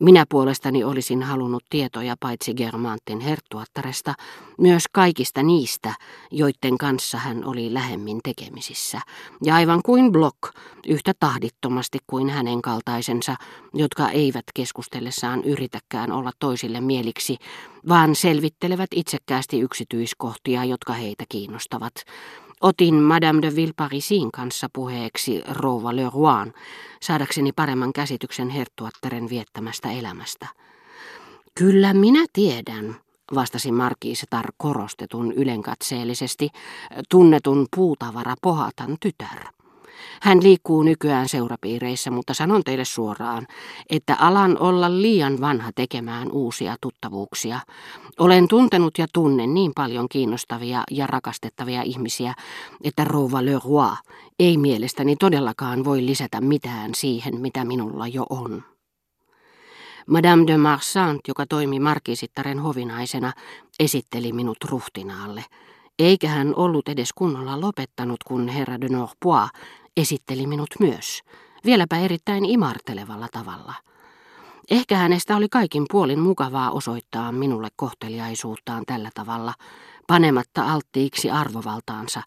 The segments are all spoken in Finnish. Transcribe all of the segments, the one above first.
Minä puolestani olisin halunnut tietoja paitsi Germantin herttuattaresta, myös kaikista niistä, joiden kanssa hän oli lähemmin tekemisissä, ja aivan kuin Block, yhtä tahdittomasti kuin hänen kaltaisensa, jotka eivät keskustellessaan yritäkään olla toisille mieliksi, vaan selvittelevät itsekkäästi yksityiskohtia, jotka heitä kiinnostavat. Otin Madame de Villeparisin kanssa puheeksi rouva Le Rouen, saadakseni paremman käsityksen herttuattaren viettämästä elämästä. Kyllä minä tiedän, vastasi markiisetar korostetun ylenkatseellisesti, tunnetun puutavara pohatan tytär. Hän liikkuu nykyään seurapiireissä, mutta sanon teille suoraan, että alan olla liian vanha tekemään uusia tuttavuuksia. Olen tuntenut ja tunnen niin paljon kiinnostavia ja rakastettavia ihmisiä, että rouva Le Roi ei mielestäni todellakaan voi lisätä mitään siihen, mitä minulla jo on. Madame de Marsant, joka toimi markisittaren hovinaisena, esitteli minut ruhtinaalle. Eikä hän ollut edes kunnolla lopettanut, kun herra de Norpois esitteli minut myös, vieläpä erittäin imartelevalla tavalla. Ehkä hänestä oli kaikin puolin mukavaa osoittaa minulle kohteliaisuuttaan tällä tavalla, panematta alttiiksi arvovaltaansa,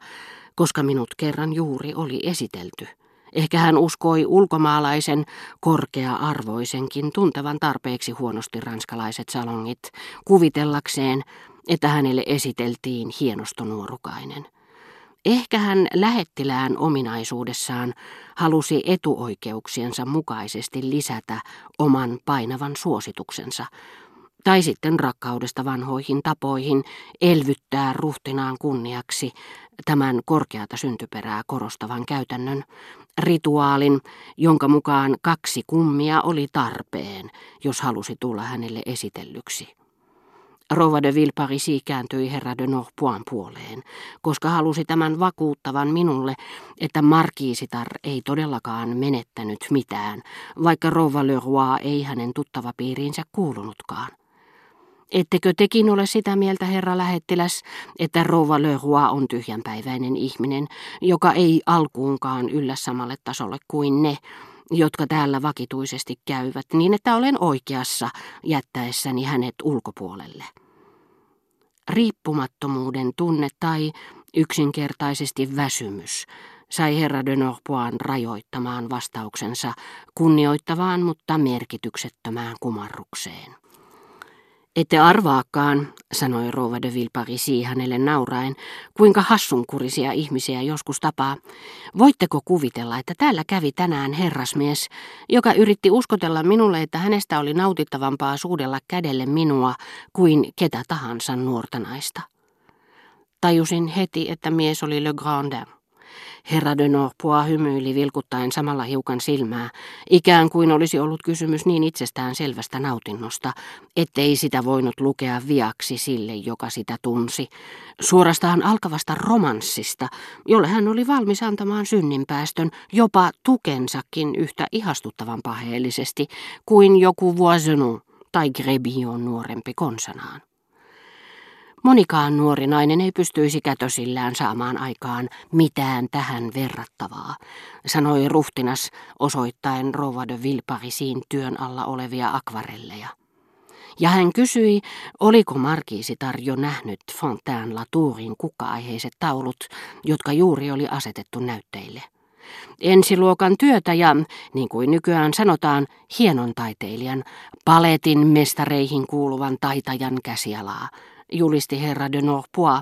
koska minut kerran juuri oli esitelty. Ehkä hän uskoi ulkomaalaisen korkea-arvoisenkin tuntevan tarpeeksi huonosti ranskalaiset salongit, kuvitellakseen, että hänelle esiteltiin hienostonuorukainen. Ehkä hän lähettilään ominaisuudessaan halusi etuoikeuksiensa mukaisesti lisätä oman painavan suosituksensa, tai sitten rakkaudesta vanhoihin tapoihin elvyttää ruhtinaan kunniaksi tämän korkeata syntyperää korostavan käytännön, rituaalin, jonka mukaan kaksi kummia oli tarpeen, jos halusi tulla hänelle esitellyksi. Rouva de Villeparisi kääntyi herra de Norpoin puoleen, koska halusi tämän vakuuttavan minulle, että markiisitar ei todellakaan menettänyt mitään, vaikka rouva Le Roi ei hänen tuttava piiriinsä kuulunutkaan. Ettekö tekin ole sitä mieltä, herra lähettiläs, että rouva Le Roi on tyhjänpäiväinen ihminen, joka ei alkuunkaan yllä samalle tasolle kuin ne, jotka täällä vakituisesti käyvät, niin että olen oikeassa jättäessäni hänet ulkopuolelle. Riippumattomuuden tunne tai yksinkertaisesti väsymys sai herra de Norpoin rajoittamaan vastauksensa kunnioittavaan, mutta merkityksettömään kumarrukseen. Ette arvaakaan, sanoi rouva de Villeparisi hänelle nauraen, kuinka hassunkurisia ihmisiä joskus tapaa. Voitteko kuvitella, että täällä kävi tänään herrasmies, joka yritti uskotella minulle, että hänestä oli nautittavampaa suudella kädelle minua kuin ketä tahansa nuorta naista? Tajusin heti, että mies oli Le Grandin. Herra de Norpois hymyili vilkuttaen samalla hiukan silmää, ikään kuin olisi ollut kysymys niin itsestään selvästä nautinnosta, ettei sitä voinut lukea viaksi sille, joka sitä tunsi, suorastaan alkavasta romanssista, jolle hän oli valmis antamaan synninpäästön, jopa tukensakin yhtä ihastuttavan paheellisesti kuin joku Voisenon tai Grebillon nuorempi konsanaan. Monikaan nuori nainen ei pystyisi kätösillään saamaan aikaan mitään tähän verrattavaa, sanoi ruhtinas osoittaen Rova de Villeparisin työn alla olevia akvarelleja. Ja hän kysyi, oliko markiisitar jo nähnyt Fontaine Latourin kukka-aiheiset taulut, jotka juuri oli asetettu näytteille. Ensiluokan työtä ja, niin kuin nykyään sanotaan, hienon taiteilijan, paletin mestareihin kuuluvan taitajan käsialaa, julisti herra de Norpois,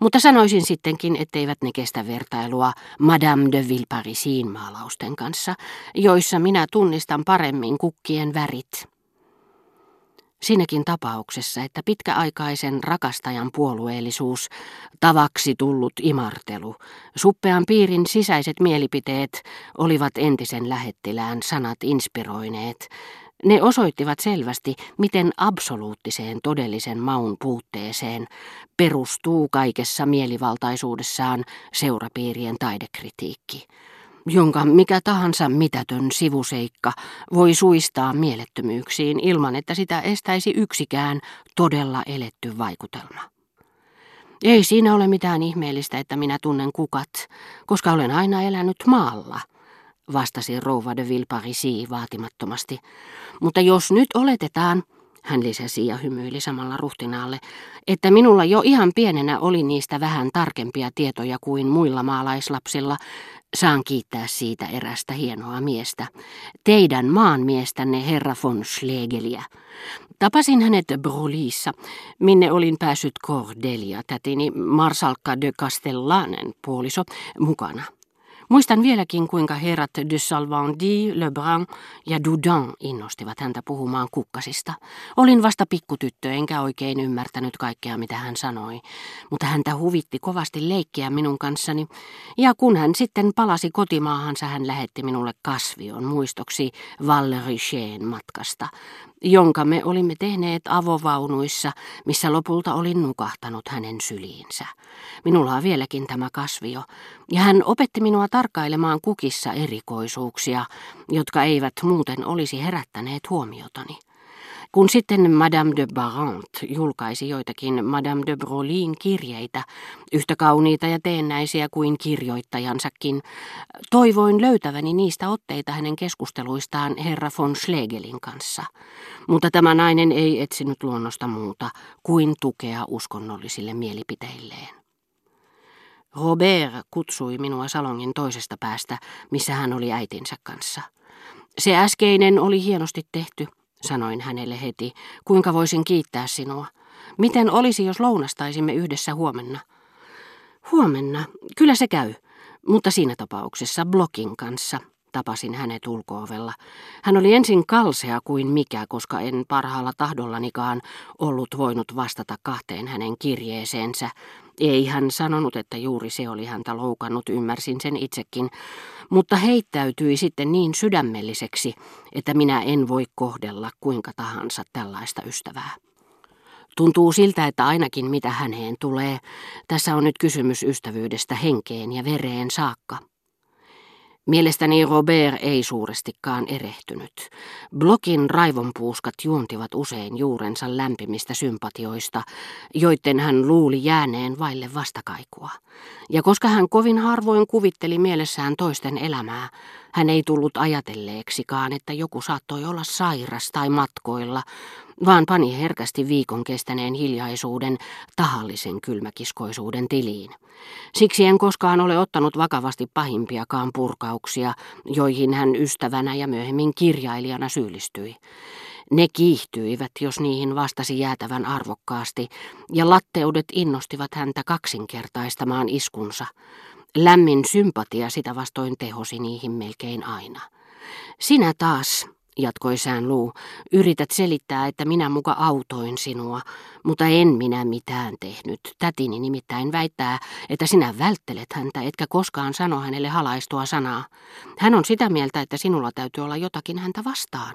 mutta sanoisin sittenkin, etteivät ne kestä vertailua Madame de Villeparisin maalausten kanssa, joissa minä tunnistan paremmin kukkien värit. Siinäkin tapauksessa, että pitkäaikaisen rakastajan puolueellisuus, tavaksi tullut imartelu, suppean piirin sisäiset mielipiteet olivat entisen lähettilään sanat inspiroineet, ne osoittivat selvästi, miten absoluuttiseen todellisen maun puutteeseen perustuu kaikessa mielivaltaisuudessaan seurapiirien taidekritiikki, jonka mikä tahansa mitätön sivuseikka voi suistaa mielettömyyksiin ilman, että sitä estäisi yksikään todella eletty vaikutelma. Ei siinä ole mitään ihmeellistä, että minä tunnen kukat, koska olen aina elänyt maalla – vastasi rouva de Villeparisi vaatimattomasti. Mutta jos nyt oletetaan, hän lisäsi ja hymyili samalla ruhtinaalle, että minulla jo ihan pienenä oli niistä vähän tarkempia tietoja kuin muilla maalaislapsilla. Saan kiittää siitä erästä hienoa miestä. Teidän maanmiestänne herra von Schlegeliä. Tapasin hänet Brolissa, minne olin päässyt Cordelia, tätini Marsalkka de Castellanen puoliso, mukana. Muistan vieläkin, kuinka herrat de Salvandi, Lebrun ja Dudin innostivat häntä puhumaan kukkasista. Olin vasta pikkutyttö, enkä oikein ymmärtänyt kaikkea, mitä hän sanoi, mutta häntä huvitti kovasti leikkiä minun kanssani, ja kun hän sitten palasi kotimaahansa, hän lähetti minulle kasvion muistoksi Vallerichéen matkasta, jonka me olimme tehneet avovaunuissa, missä lopulta olin nukahtanut hänen syliinsä. Minulla on vieläkin tämä kasvio, ja hän opetti minua tarkkailemaan kukissa erikoisuuksia, jotka eivät muuten olisi herättäneet huomiotani. Kun sitten Madame de Barant julkaisi joitakin Madame de Brolin kirjeitä, yhtä kauniita ja teennäisiä kuin kirjoittajansakin, toivoin löytäväni niistä otteita hänen keskusteluistaan herra von Schlegelin kanssa. Mutta tämä nainen ei etsinyt luonnosta muuta kuin tukea uskonnollisille mielipiteilleen. Robert kutsui minua salongin toisesta päästä, missä hän oli äitinsä kanssa. Se äskeinen oli hienosti tehty, sanoin hänelle heti. Kuinka voisin kiittää sinua? Miten olisi, jos lounastaisimme yhdessä huomenna? Huomenna, kyllä se käy, mutta siinä tapauksessa Blokin kanssa. Tapasin hänet ulkoovella. Hän oli ensin kalsea kuin mikä, koska en parhaalla tahdollanikaan ollut voinut vastata kahteen hänen kirjeeseensä. Ei hän sanonut, että juuri se oli häntä loukannut, ymmärsin sen itsekin, mutta heittäytyi sitten niin sydämelliseksi, että minä en voi kohdella kuinka tahansa tällaista ystävää. Tuntuu siltä, että ainakin mitä häneen tulee, tässä on nyt kysymys ystävyydestä henkeen ja vereen saakka. Mielestäni Robert ei suurestikaan erehtynyt. Blokin raivonpuuskat juontivat usein juurensa lämpimistä sympatioista, joiden hän luuli jääneen vaille vastakaikua. Ja koska hän kovin harvoin kuvitteli mielessään toisten elämää, hän ei tullut ajatelleeksikaan, että joku saattoi olla sairas tai matkoilla, vaan pani herkästi viikon kestäneen hiljaisuuden tahallisen kylmäkiskoisuuden tiliin. Siksi en koskaan ole ottanut vakavasti pahimpiakaan purkauksia, joihin hän ystävänä ja myöhemmin kirjailijana syyllistyi. Ne kiihtyivät, jos niihin vastasi jäätävän arvokkaasti, ja latteudet innostivat häntä kaksinkertaistamaan iskunsa. Lämmin sympatia sitä vastoin tehosi niihin melkein aina. Sinä taas, jatkoi sään luu, yrität selittää, että minä muka autoin sinua, mutta en minä mitään tehnyt. Tätini nimittäin väittää, että sinä välttelet häntä, etkä koskaan sano hänelle halaistua sanaa. Hän on sitä mieltä, että sinulla täytyy olla jotakin häntä vastaan.